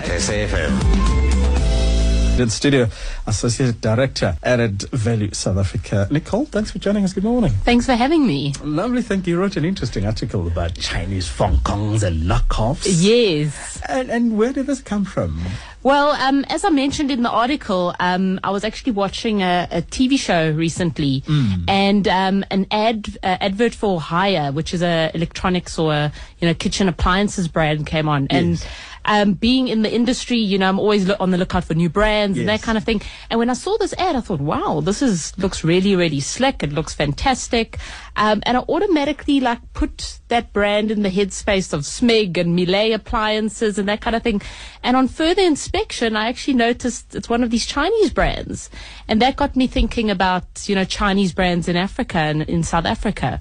at SAFM. In studio, Associate Director, Added Value South Africa. Nicole, thanks for joining us. Good morning. Thanks for having me. Lovely. Thank you. You wrote an interesting article about Chinese Fong Kongs and knockoffs. Yes. And, and where did this come from? Well, um, as I mentioned in the article, um, I was actually watching a, a TV show recently, and um, an ad uh, advert for Haier, which is a electronics or a, you know kitchen appliances brand, came on, and. Yes. Um, being in the industry, you know, I'm always lo- on the lookout for new brands and that kind of thing. And when I saw this ad, I thought, wow, this is looks really, really slick. It looks fantastic. Um, and I automatically like put that brand in the headspace of Smeg and Miele appliances and that kind of thing. And on further inspection, I actually noticed it's one of these Chinese brands. And that got me thinking about, you know, Chinese brands in Africa and in South Africa.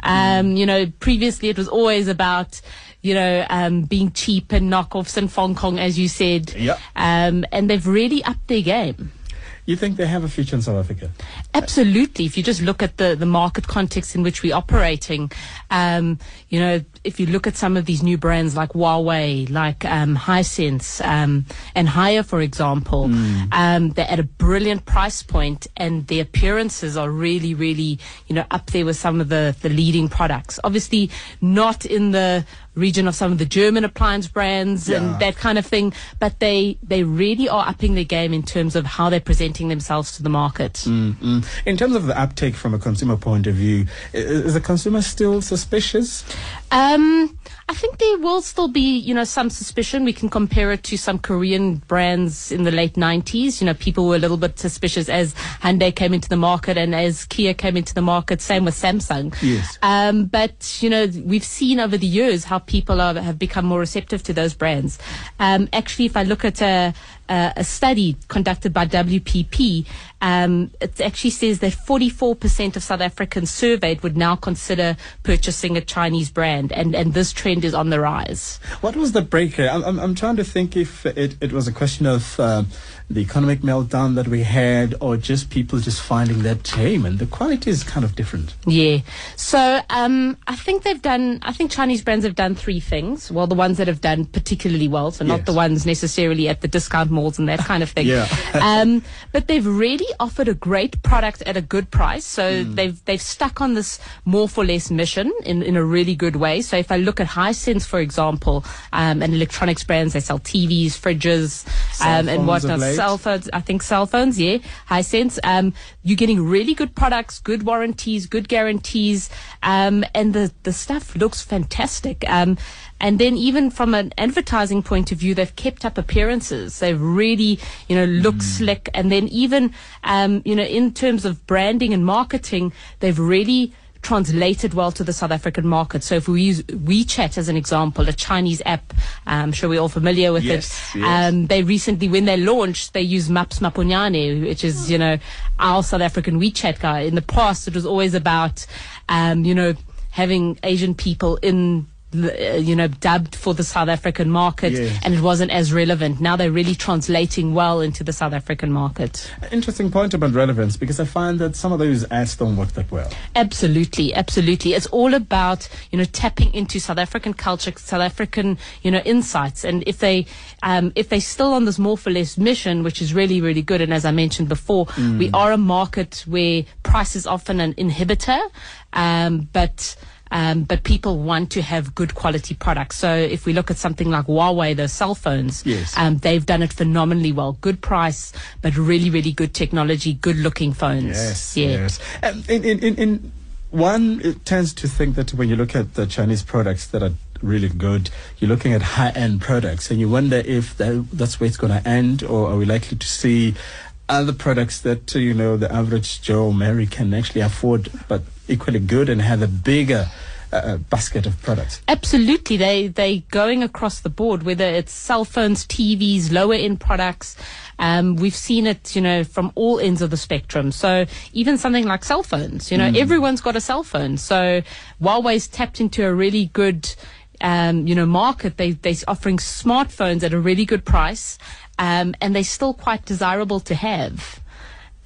Um, you know, previously it was always about, you know, um, being cheap and knockoffs and Fong Kong, as you said. Yeah. Um, and they've really upped their game. You think they have a future in South Africa? Absolutely. If you just look at the, the market context in which we're operating, um, you know, if you look at some of these new brands like Huawei, like um, Hisense, um, and Haier, for example, um, they're at a brilliant price point and the appearances are really, really, you know, up there with some of the, the leading products. Obviously, not in the region of some of the German appliance brands Yeah. and that kind of thing, but they, they really are upping their game in terms of how they're presenting themselves to the market. Mm. In terms of the uptake from a consumer point of view, is the consumer still suspicious? Um, um, I think there will still be, you know, some suspicion. We can compare it to some Korean brands in the late 90s. You know, people were a little bit suspicious as Hyundai came into the market and as Kia came into the market. Same with Samsung. Yes. Um, but, you know, we've seen over the years how people are, have become more receptive to those brands. Um, actually, if I look at a, a, a study conducted by WPP, um, it actually says that 44% of South Africans surveyed would now consider purchasing a Chinese brand, and, and this trend is on the rise. What was the breaker? I'm, I'm, I'm trying to think if it, it was a question of um, the economic meltdown that we had, or just people just finding that, hey, man, the quality is kind of different. Yeah. So um, I think they've done. I think Chinese brands have done three things. Well, the ones that have done particularly well, so not Yes. the ones necessarily at the discount malls and that kind of thing. Yeah. um, but they've really offered a great product at a good price. So Hmm. they've they've stuck on this more for less mission in in a really good way. So if I look at Hisense, for example, um, and electronics brands, they sell TVs, fridges, um, and whatnot. Cell phones, I think cell phones, yeah, Hisense. Um, you're getting really good products, good warranties, good guarantees, um, and the, the stuff looks fantastic. Um, and then even from an advertising point of view, they've kept up appearances. They've really, you know, look slick. And then even, um, you know, in terms of branding and marketing, they've really translated well to the South African market. So if we use WeChat as an example, a Chinese app, I'm sure we're all familiar with Yes, it. yes. Um, they recently, when they launched, they used Maps Maponyane, which is, you know, our South African WeChat guy. In the past, it was always about, um, you know, having Asian people in, you know, dubbed for the South African market, Yes. and it wasn't as relevant. Now they're really translating well into the South African market. Interesting point about relevance because I find that some of those ads don't work that well. Absolutely, absolutely. It's all about you know tapping into South African culture, South African you know insights, and if they um, if they're still on this more for less mission, which is really really good, and as I mentioned before, we are a market where price is often an inhibitor, um, but. Um, but people want to have good quality products. So if we look at something like Huawei, the cell phones, Yes. um, they've done it phenomenally well. Good price, but really, really good technology, good looking phones. Yes, yeah. yes. Um, in, in, in, in one it tends to think that when you look at the Chinese products that are really good, you're looking at high-end products, and you wonder if that, that's where it's going to end, or are we likely to see other products that you know the average Joe or Mary can actually afford, but equally good and have a bigger uh, basket of products. Absolutely, they they going across the board. Whether it's cell phones, TVs, lower end products, um, we've seen it, you know, from all ends of the spectrum. So even something like cell phones, you know, everyone's got a cell phone. So Huawei's tapped into a really good. Um, you know, market. They they're offering smartphones at a really good price, um, and they're still quite desirable to have.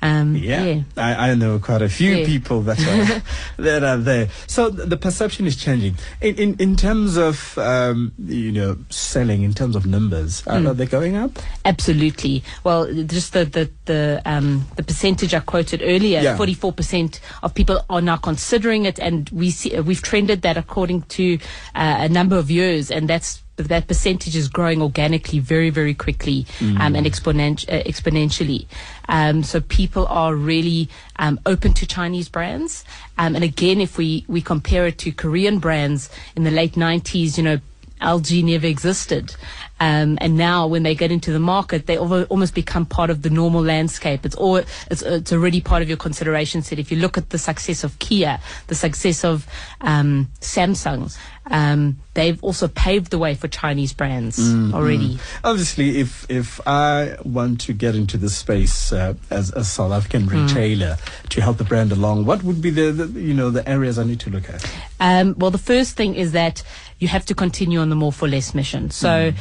Um, Yeah, yeah. I, I know quite a few Yeah. people that are that are there. So th- the perception is changing in in, in terms of um, you know selling, in terms of numbers. Are, Mm. are they going up? Absolutely. Well, just the the the, um, the percentage I quoted earlier, forty four percent of people are now considering it, and we see we've trended that according to uh, a number of years, and that's that percentage is growing organically very very quickly um, and exponent, uh, exponentially. Um, so people are really um, open to Chinese brands, um, and again, if we we compare it to Korean brands in the late nineties, you know. LG never existed. Um, and now when they get into the market, they almo- almost become part of the normal landscape. It's all, it's, it's already part of your consideration set. If you look at the success of Kia, the success of, um, Samsung, um, they've also paved the way for Chinese brands already. Obviously, if if I want to get into this space uh, as a South African Hmm. retailer to help the brand along, what would be the, the you know the areas I need to look at? Um, well, the first thing is that you have to continue on the more for less mission. So,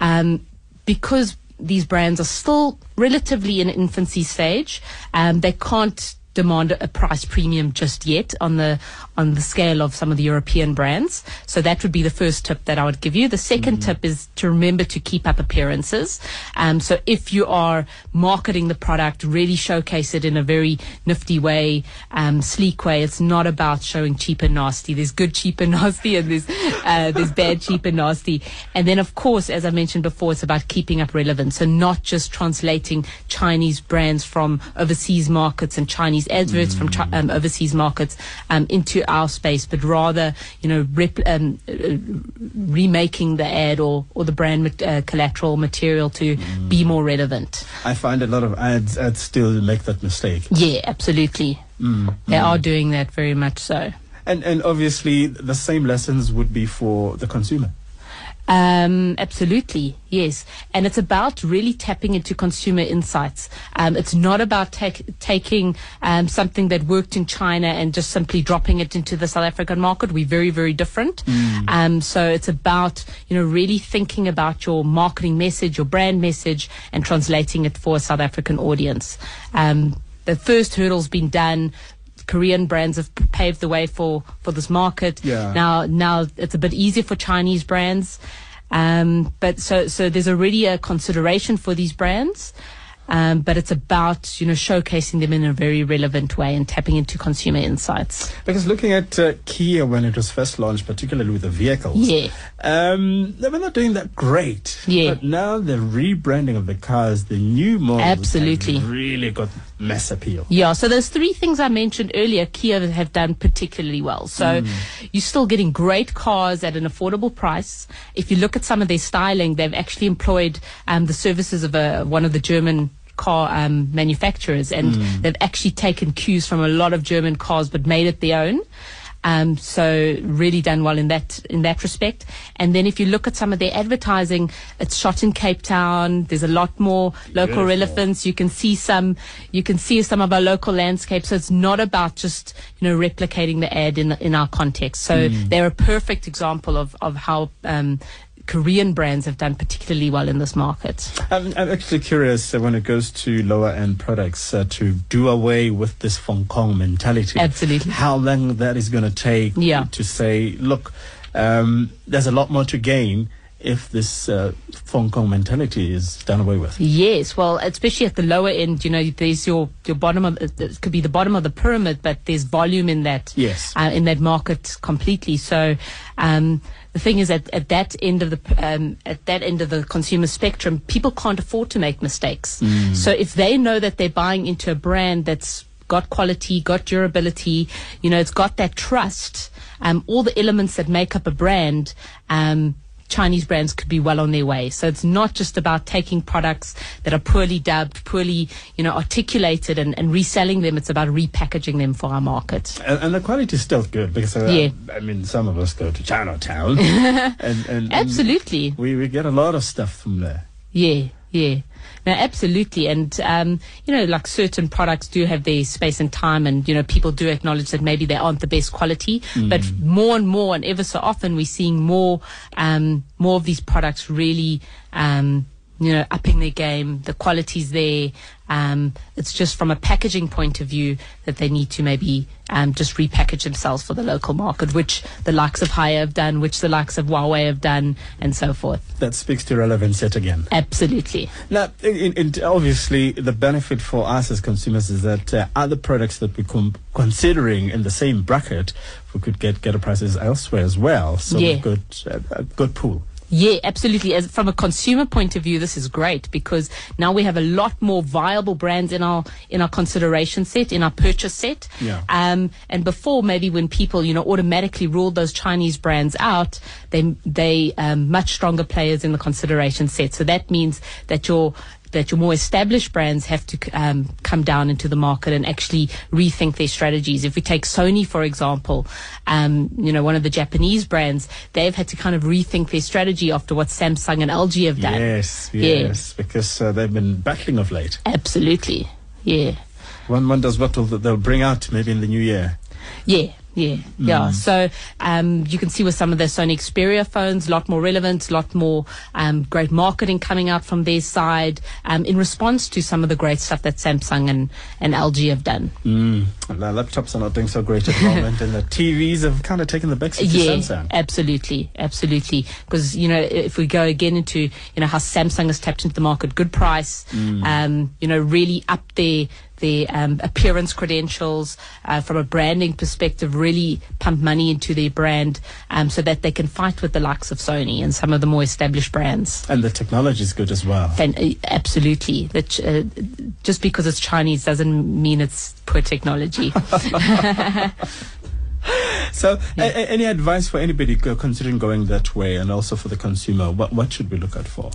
um, because these brands are still relatively in infancy stage, um, they can't demand a price premium just yet on the on the scale of some of the European brands. So that would be the first tip that I would give you. The 2nd tip is to remember to keep up appearances. Um, so if you are marketing the product, really showcase it in a very nifty way, um, sleek way. It's not about showing cheap and nasty. There's good cheap and nasty, and there's uh, there's bad cheap and nasty. And then of course, as I mentioned before, it's about keeping up relevance. So not just translating Chinese brands from overseas markets and Chinese adverts from chi- um, overseas markets um, into our space, but rather, you know, rep- um, uh, remaking the ad or, or the brand uh, collateral material to be more relevant. I find a lot of ads ads still make that mistake. Yeah, absolutely. Mm. They are doing that very much so. And and obviously the same lessons would be for the consumer. Um, absolutely, yes. And it's about really tapping into consumer insights. Um, it's not about take, taking um, something that worked in China and just simply dropping it into the South African market. We're very, very different. Um, so it's about you know really thinking about your marketing message, your brand message, and translating it for a South African audience. Um, the first hurdle's been done. Korean brands have paved the way for, for this market. Yeah. Now, now it's a bit easier for Chinese brands. Um, but so, so there's already a consideration for these brands. Um, but it's about, you know, showcasing them in a very relevant way and tapping into consumer insights. Because looking at uh, Kia when it was first launched, particularly with the vehicles, Yeah. um, they were not doing that great. Yeah. But now the rebranding of the cars, the new models, have Absolutely. really got mass appeal. Yeah, so those three things I mentioned earlier, Kia have done particularly well. So you're still getting great cars at an affordable price. If you look at some of their styling, they've actually employed um, the services of a, one of the German car um, manufacturers, and they've actually taken cues from a lot of German cars, but made it their own. Um, so really done well in that in that respect. And then if you look at some of their advertising, it's shot in Cape Town. There's a lot more local Beautiful. relevance. You can see some, you can see some of our local landscapes. So it's not about just you know replicating the ad in in our context. So they're a perfect example of of how. Um, Korean brands have done particularly well in this market. I'm, I'm actually curious uh, when it goes to lower end products uh, to do away with this Fong Kong mentality. Absolutely. How long that is going to take Yeah. to say, look, um, there's a lot more to gain if this uh, Fong Kong mentality is done away with. Yes, well, especially at the lower end, you know, there's your your bottom of it it could be the bottom of the pyramid, but there's volume in that. Yes. uh, in that market completely. So um, the thing is, at, at that end of the um, at that end of the consumer spectrum, people can't afford to make mistakes. So if they know that they're buying into a brand that's got quality, got durability, you know, it's got that trust, um, all the elements that make up a brand. Um, Chinese brands could be well on their way. So it's not just about taking products that are poorly dubbed, poorly, you know, articulated and, and reselling them. It's about repackaging them for our market. And, and the quality is still good because uh, Yeah. I mean some of us go to Chinatown and, and, and Absolutely. we, we get a lot of stuff from there. Yeah, yeah. No, absolutely. And, um, you know, like certain products do have their space and time and, you know, people do acknowledge that maybe they aren't the best quality. But more and more and ever so often we're seeing more, um, more of these products really, um, you know, upping their game. The quality's there. Um, it's just from a packaging point of view that they need to maybe um, just repackage themselves for the local market, which the likes of Haier have done, which the likes of Huawei have done, and so forth. That speaks to relevance yet again. Absolutely. Now, obviously, the benefit for us as consumers is that uh, other products that we come considering in the same bracket, we could get better prices elsewhere as well. So Yeah. we've got uh, a good pool. Yeah, absolutely. As from a consumer point of view, this is great because now we have a lot more viable brands in our in our consideration set, in our purchase set. Yeah. Um, and before, maybe when people you know automatically ruled those Chinese brands out, they they um, much stronger players in the consideration set. So that means that your that your more established brands have to um, come down into the market and actually rethink their strategies. If we take Sony, for example, um, you know, one of the Japanese brands, they've had to kind of rethink their strategy after what Samsung and LG have done. Yes, Yeah. yes, because uh, they've been battling of late. Absolutely. Yeah. One wonders what they'll bring out maybe in the new year. Yeah, yeah, yeah. So um, you can see with some of the Sony Xperia phones, a lot more relevant, a lot more um, great marketing coming out from their side um, in response to some of the great stuff that Samsung and, and LG have done. Mm. And the laptops are not doing so great at the moment, and the TVs have kind of taken the backseat to Yeah, Samsung. absolutely, absolutely. Because you know, if we go again into you know how Samsung has tapped into the market, good price, Mm. um, you know, really up their their um, appearance credentials uh, from a branding perspective, really pump money into their brand um, so that they can fight with the likes of Sony and some of the more established brands. And the technology is good as well. And uh, absolutely, that uh, just because it's Chinese doesn't mean it's poor technology. So, a- a- any advice for anybody considering going that way, and also for the consumer? What what should we look out for?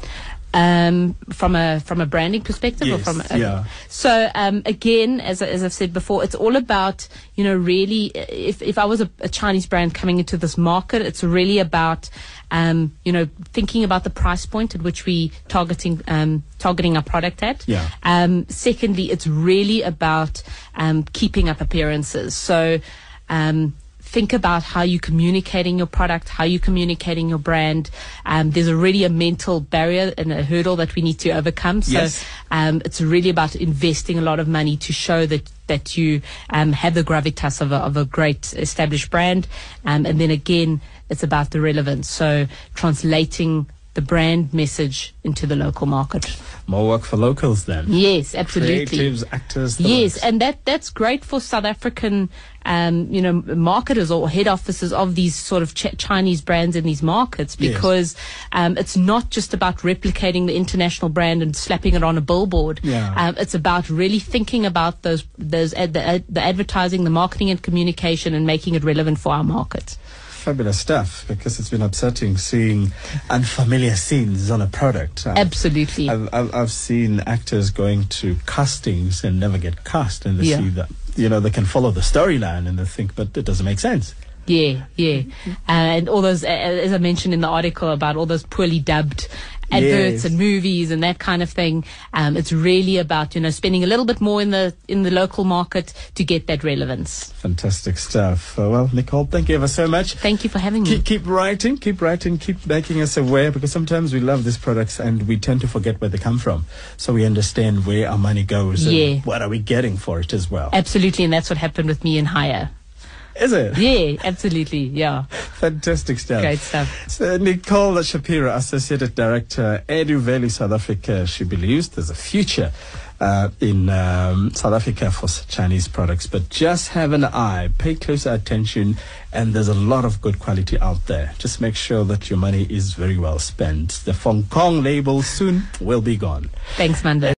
Um, from a from a branding perspective, or from a, yeah. So um, again, as as I've said before, it's all about you know really if if I was a, a Chinese brand coming into this market, it's really about um, you know thinking about the price point at which we targeting um, targeting our product at. Yeah. Um, secondly, it's really about um, keeping up appearances. So. Think about how you're communicating your product, how you're communicating your brand. Um, there's already a mental barrier and a hurdle that we need to overcome. So Yes. um, it's really about investing a lot of money to show that that you um, have the gravitas of a, of a great established brand. Um, and then again, it's about the relevance. So translating the brand message into the local market. More work for locals then. Yes, absolutely. Creatives, actors. the Yes, and that that's great for South African, um, you know, marketers or head offices of these sort of ch- Chinese brands in these markets Yes. because um, it's not just about replicating the international brand and slapping it on a billboard. Yeah. Um, it's about really thinking about those those ad- the, ad- the advertising, the marketing and communication, and making it relevant for our market. Fabulous stuff because it's been upsetting seeing unfamiliar scenes on a product. Absolutely. I've, I've, I've seen actors going to castings and never get cast, and they Yeah. see that you know they can follow the storyline and they think, but it doesn't make sense. Yeah, yeah. Uh, and all those, uh, as I mentioned in the article about all those poorly dubbed adverts Yes. and movies and that kind of thing. Um, it's really about, you know, spending a little bit more in the, in the local market to get that relevance. Fantastic stuff. Uh, well, Nicole, thank you ever so much. Thank you for having me. Keep, keep writing, keep writing, keep making us aware because sometimes we love these products and we tend to forget where they come from. So we understand where our money goes and what are we getting for it as well. Absolutely. And that's what happened with me in Haier. Is it? Yeah, absolutely. Yeah. Fantastic stuff. Great stuff. So Nicole Shapira, Associate Director, Added Value, South Africa. She believes there's a future uh, in um, South Africa for Chinese products, but just have an eye, pay closer attention, and there's a lot of good quality out there. Just make sure that your money is very well spent. The Fong Kong label soon will be gone. Thanks, Manda.